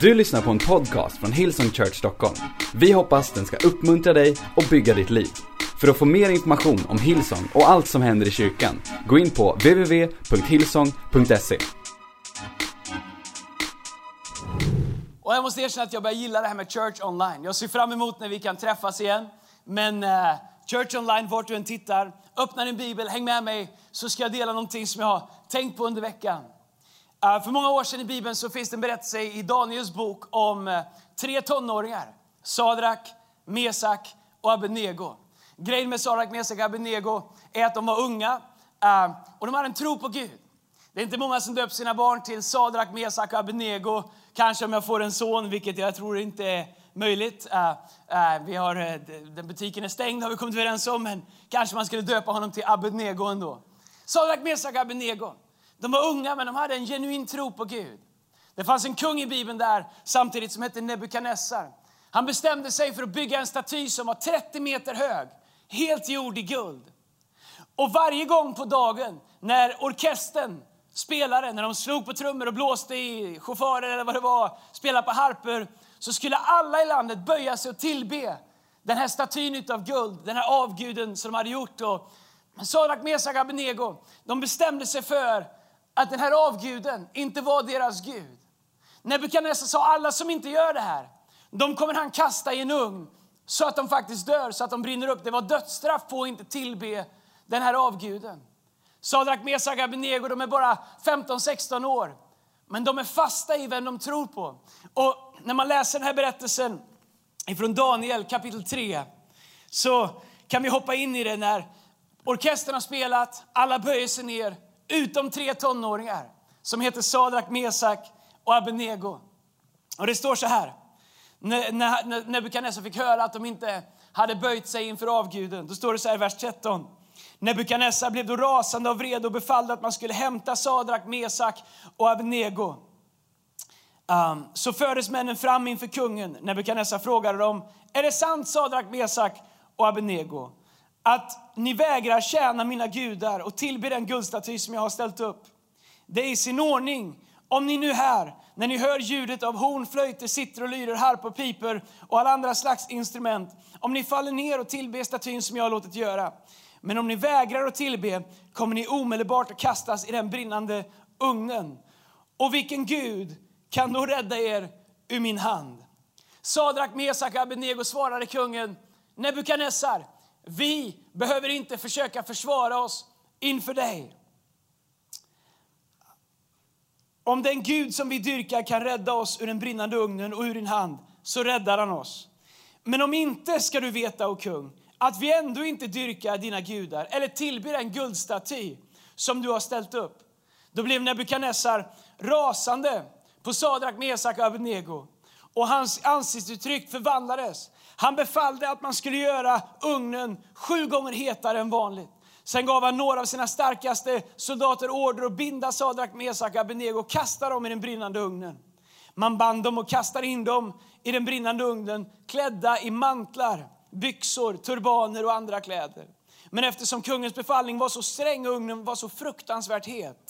Du lyssnar på en podcast från Hillsong Church Stockholm. Vi hoppas den ska uppmuntra dig och bygga ditt liv. För att få mer information om Hillsong och allt som händer i kyrkan, gå in på www.hillsong.se. Och jag måste erkänna att jag börjar gilla det här med Church Online. Jag ser fram emot när vi kan träffas igen. Men uh, Church Online, vart du än tittar, öppna din bibel, häng med mig så ska jag dela någonting som jag har tänkt på under veckan. Eh, för många år sedan i Bibeln så finns det en berättelse i Daniels bok om eh, tre tonåringar. Sadrak, Mesak och Abednego. Grejen med Sadrak, Mesak och Abednego är att de var unga eh, och de hade en tro på Gud. Det är inte många som döper sina barn till Sadrak, Mesak och Abednego. Kanske om jag får en son, vilket jag tror inte är möjligt. Vi har, den butiken är stängd har vi kommit överens om, men kanske man skulle döpa honom till Abednego ändå. Sadrak, Mesak och Abednego. De var unga, men de hade en genuin tro på Gud. Det fanns en kung i Bibeln där samtidigt som hette Nebukadnessar. Han bestämde sig för att bygga en staty som var 30 meter hög, helt gjord i guld. Och varje gång på dagen när orkestern spelade, när de slog på trummor och blåste i chaufförer eller vad det var, spelade på harpor, så skulle alla i landet böja sig och tillbe den här statyn av guld, den här avguden som de hade gjort. Och Sadak, Mesak och Abednego, de bestämde sig för att den här avguden inte var deras Gud. Nebukadnessar sa alla som inte gör det här, de kommer han kasta i en ugn så att de faktiskt dör, så att de brinner upp. Det var dödsstraff på att inte tillbe den här avguden. Sadrak, Mesak och Abednego, de är bara 15-16 år. Men de är fasta i vem de tror på. Och när man läser den här berättelsen från Daniel kapitel 3 så kan vi hoppa in i det när orkestern har spelat, alla böjer sig ner utom tre tonåringar som heter Sadrak, Mesak och Abednego. Och det står så här, när Nebukadnessar fick höra att de inte hade böjt sig inför avguden, då står det så här i vers 13. Nebukadnessar blev då rasande av vrede och befallde att man skulle hämta Sadrak, Mesak och Abednego. Um, så fördes männen fram inför kungen. Nebukadnessar frågade dem, är det sant Sadrak, Mesak och Abednego att ni vägrar tjäna mina gudar och tillbe den guldstaty som jag har ställt upp? Det är i sin ordning om ni nu här, när ni hör ljudet av horn, flöjter, sitter och lyrer, harpor, piper och alla andra slags instrument, om ni faller ner och tillber statyn som jag har låtit göra. Men om ni vägrar att tillbe kommer ni omedelbart att kastas i den brinnande ugnen. Och vilken Gud kan då rädda er ur min hand? Sadrak, Mesak och Abednego svarade kungen, Nebukadnessar, vi behöver inte försöka försvara oss inför dig. Om den Gud som vi dyrkar kan rädda oss ur den brinnande ugnen och ur din hand, så räddar han oss. Men om inte ska du veta, o kung, att vi ändå inte dyrkar dina gudar eller tillber en guldstaty som du har ställt upp. Då blev Nebukadnessar rasande på Sadrak, Mesak och Abednego och hans ansiktsuttryck förvandlades. Han befallde att man skulle göra ugnen sju gånger hetare än vanligt. Sen gav han några av sina starkaste soldater order att binda Sadrak, Mesak och Abednego och kasta dem i den brinnande ugnen. Man band dem och kastade in dem i den brinnande ugnen klädda i mantlar byxor, turbaner och andra kläder. Men eftersom kungens befallning var så sträng och ugnen var så fruktansvärt het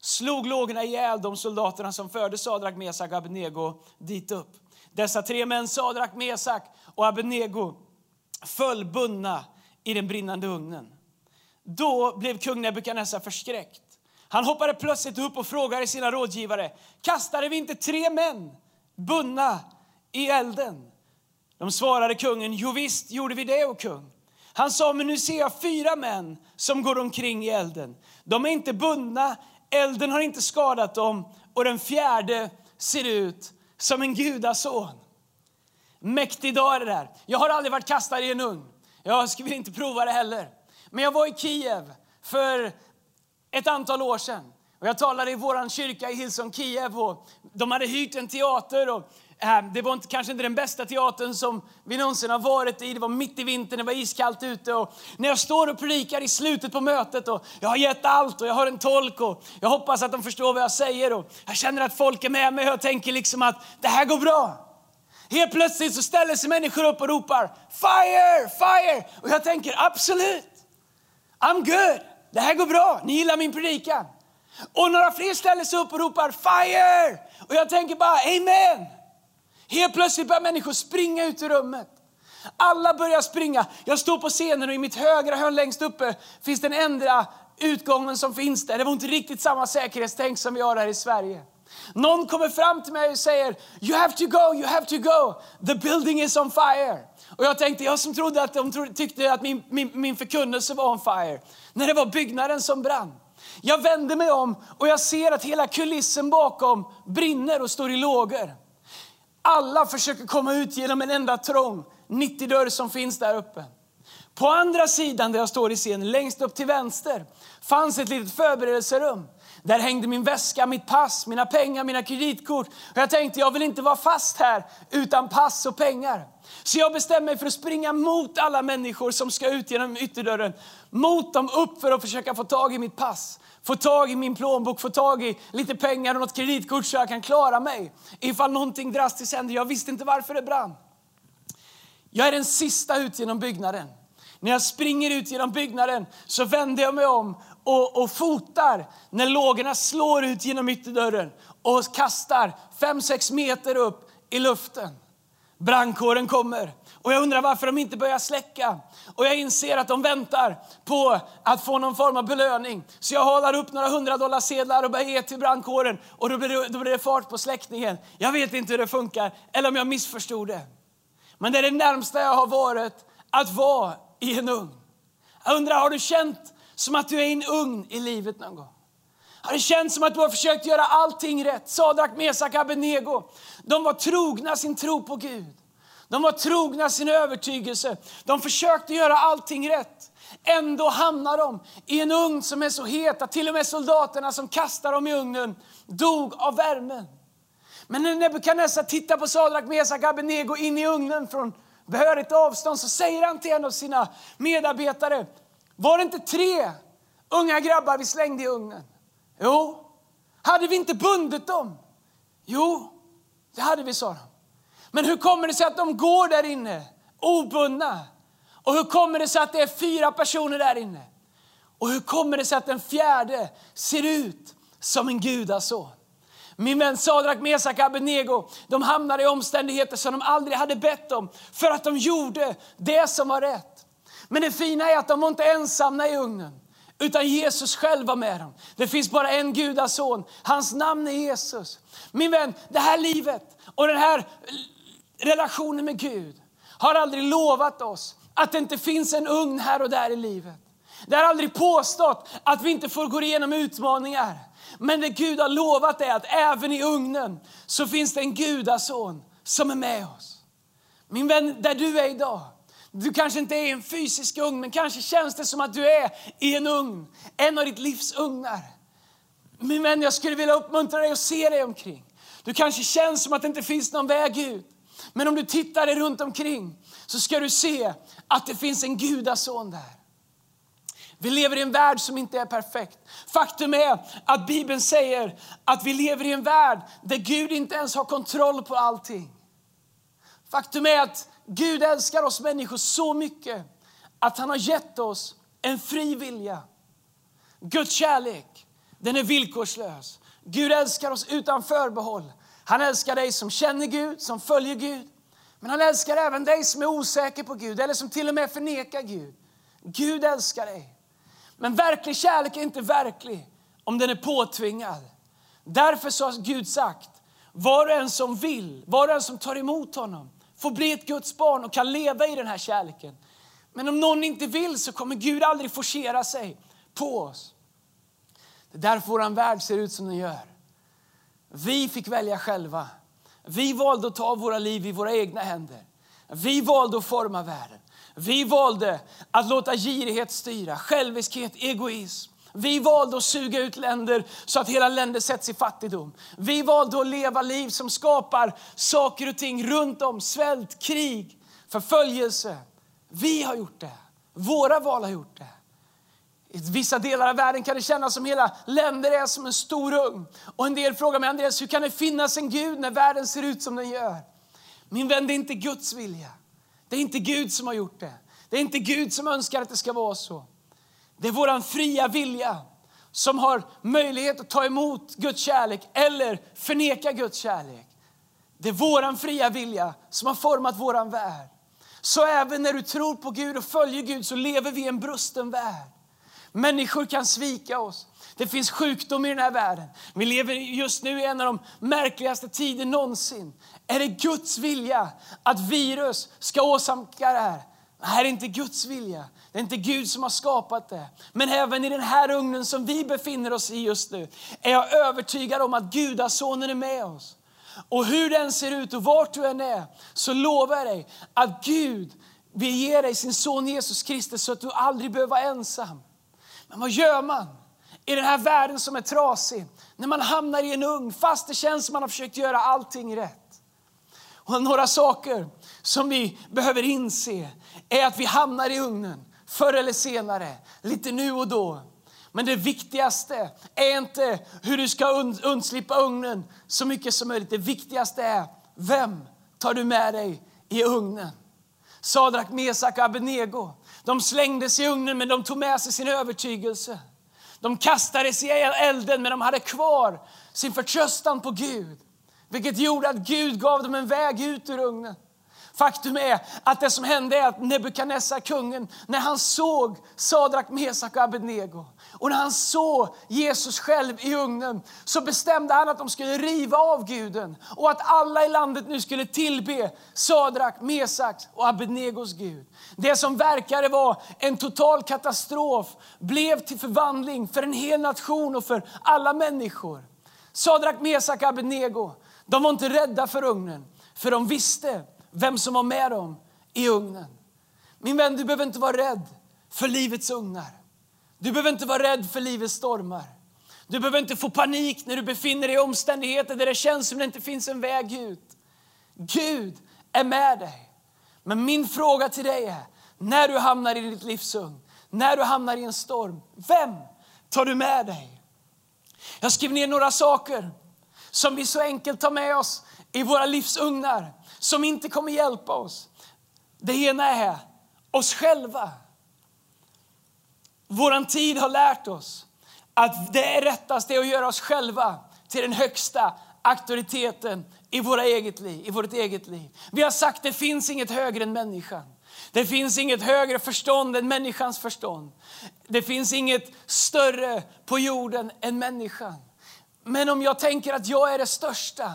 slog lågorna ihjäl de soldaterna som förde Sadrak, Mesak och Abednego dit upp. Dessa tre män, Sadrak, Mesak och Abednego, föll bundna i den brinnande ugnen. Då blev kung Nebukadnessar förskräckt. Han hoppade plötsligt upp och frågade sina rådgivare, kastade vi inte tre män bundna i elden? De svarade kungen, jo visst gjorde vi det, o kung. Han sa, men nu ser jag fyra män som går omkring i elden. De är inte bundna, elden har inte skadat dem och den fjärde ser ut som en gudason. Mäktig dag är det där. Jag har aldrig varit kastad i en ugn. Jag skulle inte prova det heller. Men jag var i Kiev för ett antal år sedan. Och jag talade i vår kyrka i Hillsong Kiev. Och de hade hyrt en teater och eh, det var inte, kanske inte den bästa teatern som vi någonsin har varit i. Det var mitt i vintern, det var iskallt ute. Och när jag står och predikar i slutet på mötet och jag har gett allt och jag har en tolk och jag hoppas att de förstår vad jag säger. Och jag känner att folk är med mig och jag tänker liksom att det här går bra. Helt plötsligt så ställer sig människor upp och ropar fire, fire. Och jag tänker absolut, I'm good. Det här går bra, ni gillar min predikan. Och några fler ställer sig upp och ropar fire! Och jag tänker bara amen. Helt plötsligt börjar människor springa ut ur rummet. Alla börjar springa. Jag står på scenen och i mitt högra hörn längst uppe finns den enda utgången som finns där. Det var inte riktigt samma säkerhetstänk som vi har här i Sverige. Någon kommer fram till mig och säger You have to go, you have to go. The building is on fire. Och jag tänkte, jag som trodde att de tyckte att min, min, min förkunnelse var on fire. När det var byggnaden som brann. Jag vänder mig om och jag ser att hela kulissen bakom brinner och står i lågor. Alla försöker komma ut genom en enda trång 90-dörr som finns där uppe. På andra sidan där jag står i scen, längst upp till vänster, fanns ett litet förberedelserum. Där hängde min väska, mitt pass, mina pengar, mina kreditkort. Och jag tänkte, jag vill inte vara fast här utan pass och pengar. Så jag bestämde mig för att springa mot alla människor som ska ut genom ytterdörren. Mot dem upp för att försöka få tag i mitt pass. Få tag i min plånbok, få tag i lite pengar och något kreditkort så jag kan klara mig. Ifall någonting drastiskt händer. Jag visste inte varför det brann. Jag är den sista ut genom byggnaden. När jag springer ut genom byggnaden så vänder jag mig om och, och fotar när lågorna slår ut genom ytterdörren och kastar 5-6 meter upp i luften. Brandkåren kommer och jag undrar varför de inte börjar släcka. Och jag inser att de väntar på att få någon form av belöning. Så jag håller upp några hundra sedlar och börjar ge till brandkåren. Och då blir, det, då blir det fart på släckningen. Jag vet inte hur det funkar eller om jag missförstod det. Men det är det närmsta jag har varit att vara i en ugn. Jag undrar, har du känt som att du är i en ugn i livet någon gång? Har det känts som att du har försökt göra allting rätt? Sadrak, Mesak, Abednego. De var trogna sin tro på Gud. De var trogna sin övertygelse. De försökte göra allting rätt. Ändå hamnar de i en ugn som är så het att till och med soldaterna som kastar dem i ugnen dog av värmen. Men när Nebukadnessar tittar på Sadrak, Mesak, Abednego in i ugnen från behörigt avstånd så säger han till en av sina medarbetare, var det inte tre unga grabbar vi slängde i ugnen? Jo. Hade vi inte bundit dem? Jo, det hade vi, sa de. Men hur kommer det sig att de går där inne obundna? Och hur kommer det sig att det är fyra personer där inne? Och hur kommer det sig att den fjärde ser ut som en gudason? Min vän Sadrak, Mesak och Abednego, de hamnade i omständigheter som de aldrig hade bett om för att de gjorde det som var rätt. Men det fina är att de var inte ensamma i ugnen, utan Jesus själv var med dem. Det finns bara en gudason, hans namn är Jesus. Min vän, det här livet och den här relationen med Gud har aldrig lovat oss att det inte finns en ugn här och där i livet. Det har aldrig påstått att vi inte får gå igenom utmaningar. Men det Gud har lovat är att även i ugnen så finns det en gudason som är med oss. Min vän, där du är idag, du kanske inte är i en fysisk ugn, men kanske känns det som att du är i en ugn, en av ditt livs ugnar. Min vän, jag skulle vilja uppmuntra dig att se dig omkring. Du kanske känns som att det inte finns någon väg ut. Men om du tittar dig runt omkring så ska du se att det finns en gudason där. Vi lever i en värld som inte är perfekt. Faktum är att Bibeln säger att vi lever i en värld där Gud inte ens har kontroll på allting. Faktum är att Gud älskar oss människor så mycket att han har gett oss en fri vilja. Guds kärlek, den är villkorslös. Gud älskar oss utan förbehåll. Han älskar dig som känner Gud, som följer Gud. Men han älskar även dig som är osäker på Gud eller som till och med förnekar Gud. Gud älskar dig. Men verklig kärlek är inte verklig om den är påtvingad. Därför så har Gud sagt, var och en som vill, var och en som tar emot honom får bli ett Guds barn och kan leva i den här kärleken. Men om någon inte vill så kommer Gud aldrig forcera sig på oss. Det är därför vår värld ser ut som den gör. Vi fick välja själva. Vi valde att ta våra liv i våra egna händer. Vi valde att forma världen. Vi valde att låta girighet styra, själviskhet, egoism. Vi valde att suga ut länder så att hela länder sätts i fattigdom. Vi valde att leva liv som skapar saker och ting runt om, svält, krig, förföljelse. Vi har gjort det. Våra val har gjort det. I vissa delar av världen kan det kännas som hela länder är som en stor ugn. Och en del frågar mig, Andreas, hur kan det finnas en Gud när världen ser ut som den gör? Min vän, det är inte Guds vilja. Det är inte Gud som har gjort det. Det är inte Gud som önskar att det ska vara så. Det är vår fria vilja som har möjlighet att ta emot Guds kärlek eller förneka Guds kärlek. Det är vår fria vilja som har format vår värld. Så även när du tror på Gud och följer Gud så lever vi i en brusten värld. Människor kan svika oss. Det finns sjukdom i den här världen. Vi lever just nu i en av de märkligaste tider någonsin. Är det Guds vilja att virus ska åsamka det här? Det här är inte Guds vilja. Det är inte Gud som har skapat det. Men även i den här ugnen som vi befinner oss i just nu är jag övertygad om att Gudasonen är med oss. Och hur den ser ut och vart du än är så lovar jag dig att Gud vill ge dig sin son Jesus Kristus så att du aldrig behöver vara ensam. Men vad gör man i den här världen som är trasig? När man hamnar i en ugn fast det känns som man har försökt göra allting rätt. Och några saker som vi behöver inse är att vi hamnar i ugnen förr eller senare, lite nu och då. Men det viktigaste är inte hur du ska undslippa ugnen så mycket som möjligt. Det viktigaste är vem tar du med dig i ugnen? Sadrak, Mesak och Abednego. De slängdes i ugnen men de tog med sig sin övertygelse. De kastades i elden men de hade kvar sin förtröstan på Gud. Vilket gjorde att Gud gav dem en väg ut ur ugnen. Faktum är att det som hände är att Nebukadnessar, kungen, när han såg Sadrak, Mesak och Abednego och när han såg Jesus själv i ugnen så bestämde han att de skulle riva av guden och att alla i landet nu skulle tillbe Sadrak, Mesak och Abednegos Gud. Det som verkade vara en total katastrof blev till förvandling för en hel nation och för alla människor. Sadrak, Mesak och Abednego, de var inte rädda för ugnen, för de visste vem som var med dem i ugnen. Min vän, du behöver inte vara rädd för livets ugnar. Du behöver inte vara rädd för livets stormar. Du behöver inte få panik när du befinner dig i omständigheter där det känns som det inte finns en väg ut. Gud är med dig. Men min fråga till dig är, när du hamnar i ditt livsugn, när du hamnar i en storm, vem tar du med dig? Jag skrev ner några saker som vi så enkelt tar med oss i våra livsugnar som inte kommer hjälpa oss. Det ena är oss själva. Vår tid har lärt oss att det är rättast att göra oss själva till den högsta auktoriteten i, våra eget liv, i vårt eget liv. Vi har sagt att det finns inget högre än människan. Det finns inget högre förstånd än människans förstånd. Det finns inget större på jorden än människan. Men om jag tänker att jag är det största,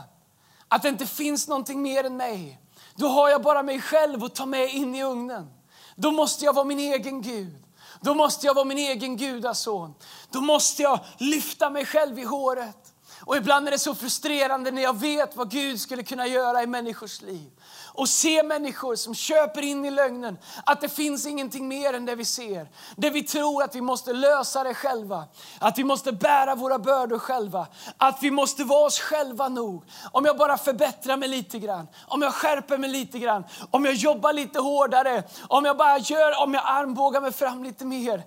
att det inte finns någonting mer än mig, då har jag bara mig själv att ta med in i ugnen. Då måste jag vara min egen Gud. Då måste jag vara min egen gudason. Då måste jag lyfta mig själv i håret. Och ibland är det så frustrerande när jag vet vad Gud skulle kunna göra i människors liv och se människor som köper in i lögnen att det finns ingenting mer än det vi ser. Det vi tror att vi måste lösa det själva, att vi måste bära våra bördor själva, att vi måste vara oss själva nog. Om jag bara förbättrar mig lite grann, om jag skärper mig lite grann, om jag jobbar lite hårdare, om jag bara gör, om jag armbågar mig fram lite mer.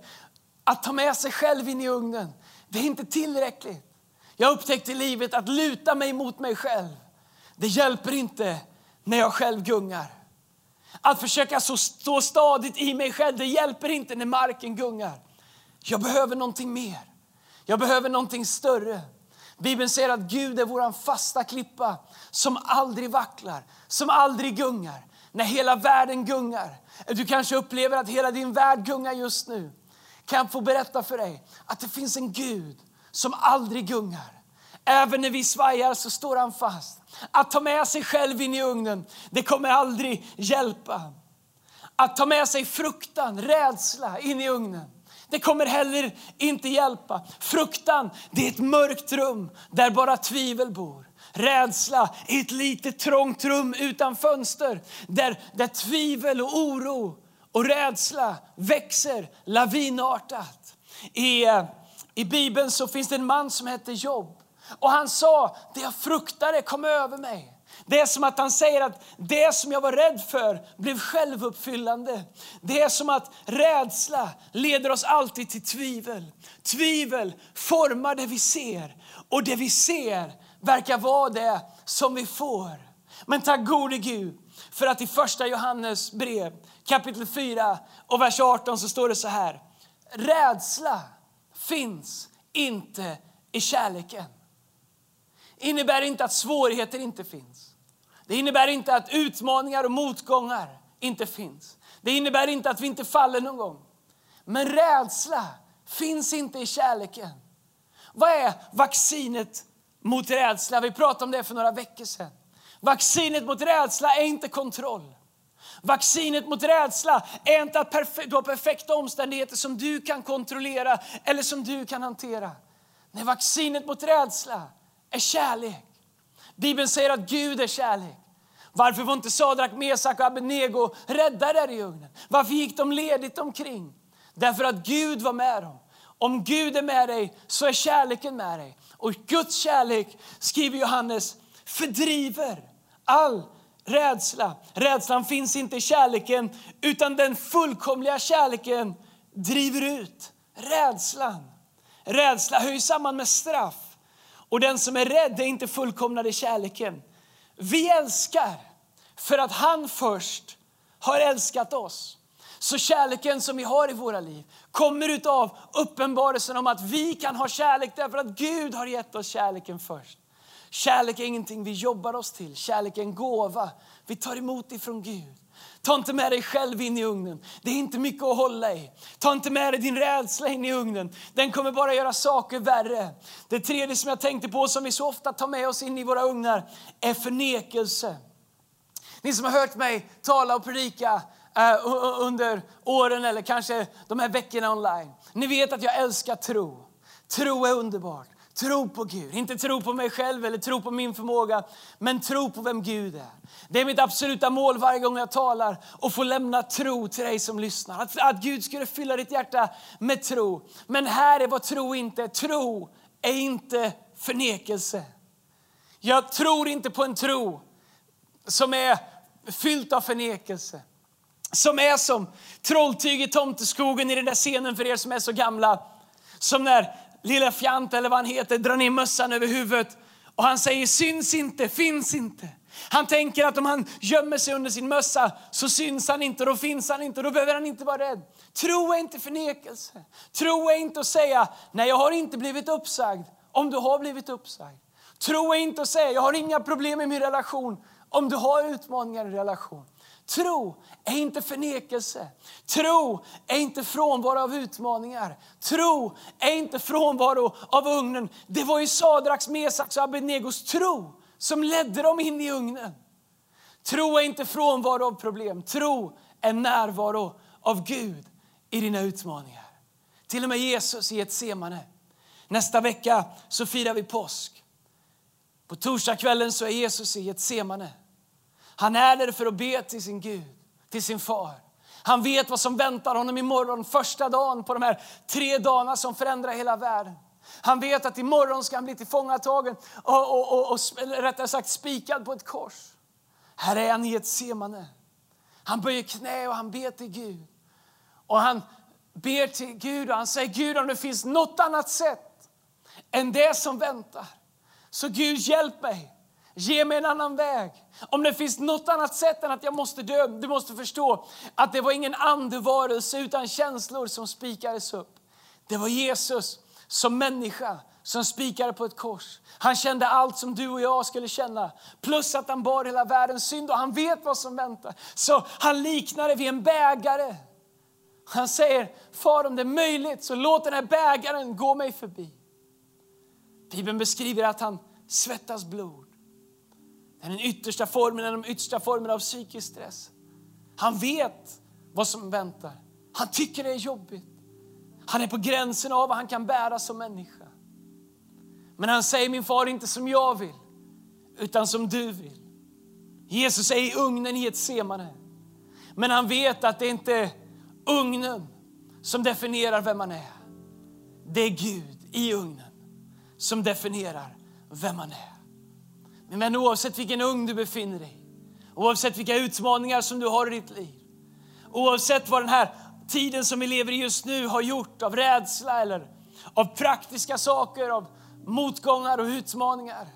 Att ta med sig själv in i ugnen, det är inte tillräckligt. Jag upptäckte i livet att luta mig mot mig själv, det hjälper inte när jag själv gungar. Att försöka stå stadigt i mig själv, det hjälper inte när marken gungar. Jag behöver någonting mer. Jag behöver någonting större. Bibeln säger att Gud är vår fasta klippa som aldrig vacklar, som aldrig gungar. När hela världen gungar, du kanske upplever att hela din värld gungar just nu, kan jag få berätta för dig att det finns en Gud som aldrig gungar. Även när vi svajar så står han fast. Att ta med sig själv in i ugnen, det kommer aldrig hjälpa. Att ta med sig fruktan, rädsla in i ugnen, det kommer heller inte hjälpa. Fruktan, det är ett mörkt rum där bara tvivel bor. Rädsla är ett litet trångt rum utan fönster där, där tvivel och oro och rädsla växer lavinartat. I, I Bibeln så finns det en man som heter Job. Och han sa, det jag fruktade kom över mig. Det är som att han säger att det som jag var rädd för blev självuppfyllande. Det är som att rädsla leder oss alltid till tvivel. Tvivel formar det vi ser och det vi ser verkar vara det som vi får. Men tack gode Gud för att i första Johannes brev kapitel 4 och vers 18 så står det så här. Rädsla finns inte i kärleken. Det innebär inte att svårigheter inte finns. Det innebär inte att utmaningar och motgångar inte finns. Det innebär inte att vi inte faller någon gång. Men rädsla finns inte i kärleken. Vad är vaccinet mot rädsla? Vi pratade om det för några veckor sedan. Vaccinet mot rädsla är inte kontroll. Vaccinet mot rädsla är inte att du har perfekta omständigheter som du kan kontrollera eller som du kan hantera. Nej, vaccinet mot rädsla är kärlek. Bibeln säger att Gud är kärlek. Varför var inte Sadrak, Mesak och Abednego rädda där i ugnen? Varför gick de ledigt omkring? Därför att Gud var med dem. Om Gud är med dig så är kärleken med dig. Och Guds kärlek, skriver Johannes, fördriver all rädsla. Rädslan finns inte i kärleken, utan den fullkomliga kärleken driver ut rädslan. Rädsla hör ju samman med straff. Och den som är rädd är inte fullkomnad i kärleken. Vi älskar för att han först har älskat oss. Så kärleken som vi har i våra liv kommer utav uppenbarelsen om att vi kan ha kärlek därför att Gud har gett oss kärleken först. Kärlek är ingenting vi jobbar oss till, kärlek är en gåva vi tar emot ifrån Gud. Ta inte med dig själv in i ugnen. Det är inte mycket att hålla i. Ta inte med dig din rädsla in i ugnen. Den kommer bara göra saker värre. Det tredje som jag tänkte på, som vi så ofta tar med oss in i våra ugnar, är förnekelse. Ni som har hört mig tala och predika uh, under åren eller kanske de här veckorna online. Ni vet att jag älskar tro. Tro är underbart. Tro på Gud, inte tro på mig själv eller tro på min förmåga, men tro på vem Gud är. Det är mitt absoluta mål varje gång jag talar och få lämna tro till dig som lyssnar. Att, att Gud skulle fylla ditt hjärta med tro. Men här är vad tro inte är. Tro är inte förnekelse. Jag tror inte på en tro som är fylld av förnekelse. Som är som trolltyg i tomteskogen i den där scenen för er som är så gamla. Som när lilla fjant eller vad han heter drar ner mössan över huvudet och han säger syns inte, finns inte. Han tänker att om han gömmer sig under sin mössa så syns han inte, då finns han inte, då behöver han inte vara rädd. Tro är inte förnekelse. Tro är inte att säga, nej jag har inte blivit uppsagd, om du har blivit uppsagd. Tro är inte att säga, jag har inga problem i min relation, om du har utmaningar i relation. Tro är inte förnekelse. Tro är inte frånvaro av utmaningar. Tro är inte frånvaro av ugnen. Det var ju Sadraks, Mesaks och Abednegos tro som ledde dem in i ugnen. Tro är inte frånvaro av problem. Tro är närvaro av Gud i dina utmaningar. Till och med Jesus i ett semane. Nästa vecka så firar vi påsk. På torsdagskvällen så är Jesus i ett semane. Han är där för att be till sin Gud, till sin far. Han vet vad som väntar honom imorgon, första dagen på de här tre dagarna som förändrar hela världen. Han vet att imorgon ska han bli tillfångatagen och, och, och, och rättare sagt spikad på ett kors. Här är han i ett semane. Han böjer knä och han ber till Gud. Och han ber till Gud och han säger Gud om det finns något annat sätt än det som väntar. Så Gud hjälp mig. Ge mig en annan väg. Om det finns något annat sätt än att jag måste dö, du måste förstå att det var ingen andevarelse utan känslor som spikades upp. Det var Jesus som människa som spikade på ett kors. Han kände allt som du och jag skulle känna. Plus att han bar hela världens synd och han vet vad som väntar. Så han liknar det vid en bägare. Han säger, far om det är möjligt så låt den här bägaren gå mig förbi. Bibeln beskriver att han svettas blod. Det är den yttersta formen, en av de yttersta formerna av psykisk stress. Han vet vad som väntar. Han tycker det är jobbigt. Han är på gränsen av vad han kan bära som människa. Men han säger, min far, inte som jag vill, utan som du vill. Jesus är i ugnen i ett semane. Men han vet att det inte är ugnen som definierar vem man är. Det är Gud i ugnen som definierar vem man är. Min vän, oavsett vilken ugn du befinner dig oavsett vilka utmaningar som du har i ditt liv, oavsett vad den här tiden som vi lever i just nu har gjort av rädsla eller av praktiska saker, av motgångar och utmaningar.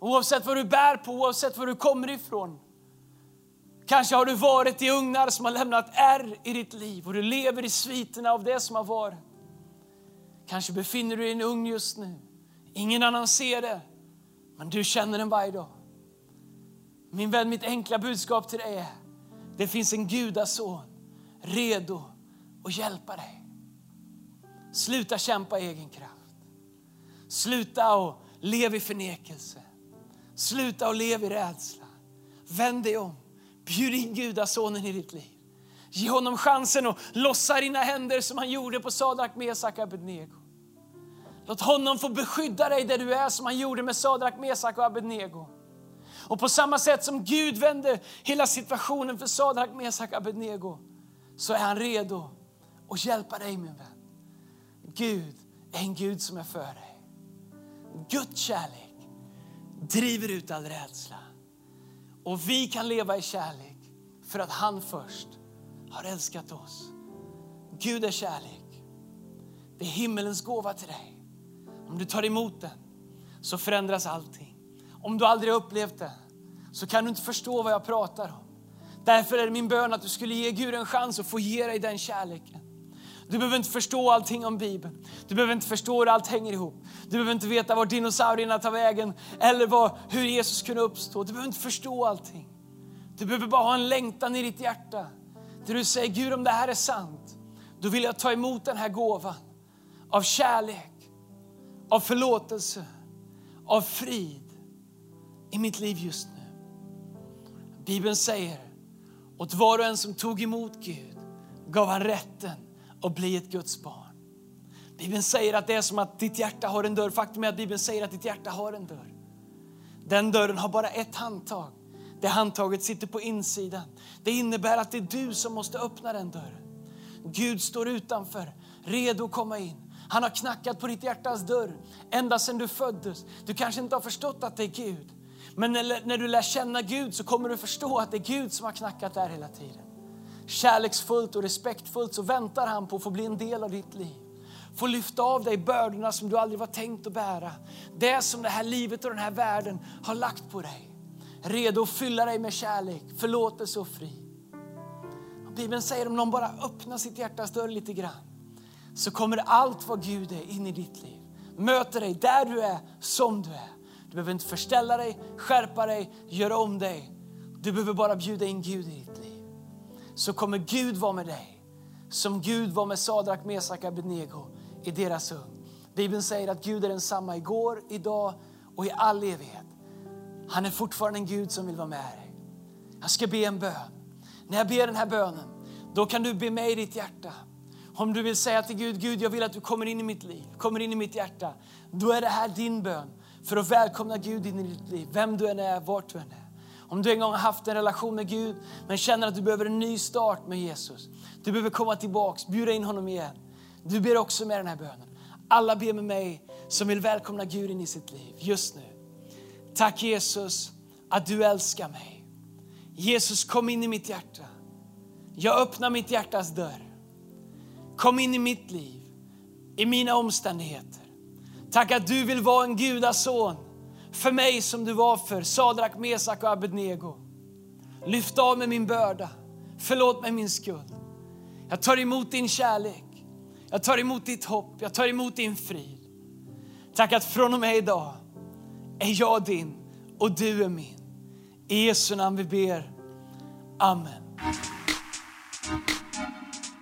Oavsett vad du bär på, oavsett var du kommer ifrån. Kanske har du varit i ugnar som har lämnat ärr i ditt liv och du lever i sviterna av det som har varit. Kanske befinner du dig i en ugn just nu. Ingen annan ser det, men du känner den varje dag. Min vän, mitt enkla budskap till dig är, det finns en gudason redo att hjälpa dig. Sluta kämpa i egen kraft. Sluta och lev i förnekelse. Sluta och lev i rädsla. Vänd dig om. Bjud in gudasonen i ditt liv. Ge honom chansen att lossa dina händer som han gjorde på Sadrak, Mesak och Abednego. Låt honom få beskydda dig där du är som han gjorde med Sadrak, Mesak och Abednego. Och på samma sätt som Gud vände hela situationen för Sadrak, Mesak och Abednego så är han redo att hjälpa dig min vän. Gud är en Gud som är för dig. Guds kärlek driver ut all rädsla. Och vi kan leva i kärlek för att han först har älskat oss. Gud är kärlek. Det är himmelens gåva till dig. Om du tar emot den så förändras allting. Om du aldrig upplevt det så kan du inte förstå vad jag pratar om. Därför är det min bön att du skulle ge Gud en chans att få ge dig den kärleken. Du behöver inte förstå allting om Bibeln. Du behöver inte förstå hur allt hänger ihop. Du behöver inte veta var dinosaurierna tar vägen eller vad, hur Jesus kunde uppstå. Du behöver inte förstå allting. Du behöver bara ha en längtan i ditt hjärta där du säger Gud om det här är sant, då vill jag ta emot den här gåvan av kärlek, av förlåtelse, av frid i mitt liv just nu. Bibeln säger, åt var och en som tog emot Gud gav han rätten att bli ett Guds barn. Bibeln säger att det är som att ditt hjärta har en dörr. Faktum är att Bibeln säger att ditt hjärta har en dörr. Den dörren har bara ett handtag. Det handtaget sitter på insidan. Det innebär att det är du som måste öppna den dörren. Gud står utanför, redo att komma in. Han har knackat på ditt hjärtas dörr ända sedan du föddes. Du kanske inte har förstått att det är Gud. Men när, du lär känna Gud så kommer du förstå att det är Gud som har knackat där hela tiden. Kärleksfullt och respektfullt så väntar han på att få bli en del av ditt liv. Få lyfta av dig bördorna som du aldrig var tänkt att bära. Det som det här livet och den här världen har lagt på dig. Redo att fylla dig med kärlek, förlåtelse och fri. Bibeln säger om någon bara öppnar sitt hjärtas dörr lite grann så kommer allt vad Gud är in i ditt liv. Möter dig där du är, som du är. Du behöver inte förställa dig, skärpa dig, göra om dig. Du behöver bara bjuda in Gud i ditt liv. Så kommer Gud vara med dig. Som Gud var med Sadrak, Mesak och Abednego i deras ugn. Bibeln säger att Gud är densamma igår, idag och i all evighet. Han är fortfarande en Gud som vill vara med dig. Jag ska be en bön. När jag ber den här bönen, då kan du be mig i ditt hjärta. Om du vill säga till Gud, Gud jag vill att du kommer in i mitt liv, kommer in i mitt hjärta. Då är det här din bön för att välkomna Gud in i ditt liv. Vem du än är, vart du än är. Om du en gång har haft en relation med Gud men känner att du behöver en ny start med Jesus. Du behöver komma tillbaks, bjuda in honom igen. Du ber också med den här bönen. Alla ber med mig som vill välkomna Gud in i sitt liv just nu. Tack Jesus att du älskar mig. Jesus kom in i mitt hjärta. Jag öppnar mitt hjärtas dörr. Kom in i mitt liv, i mina omständigheter. Tack att du vill vara en gudason för mig som du var för Sadrak, Mesak och Abednego. Lyft av mig min börda. Förlåt mig min skuld. Jag tar emot din kärlek. Jag tar emot ditt hopp. Jag tar emot din frid. Tack att från och med idag är jag din och du är min. I Jesu namn vi ber. Amen.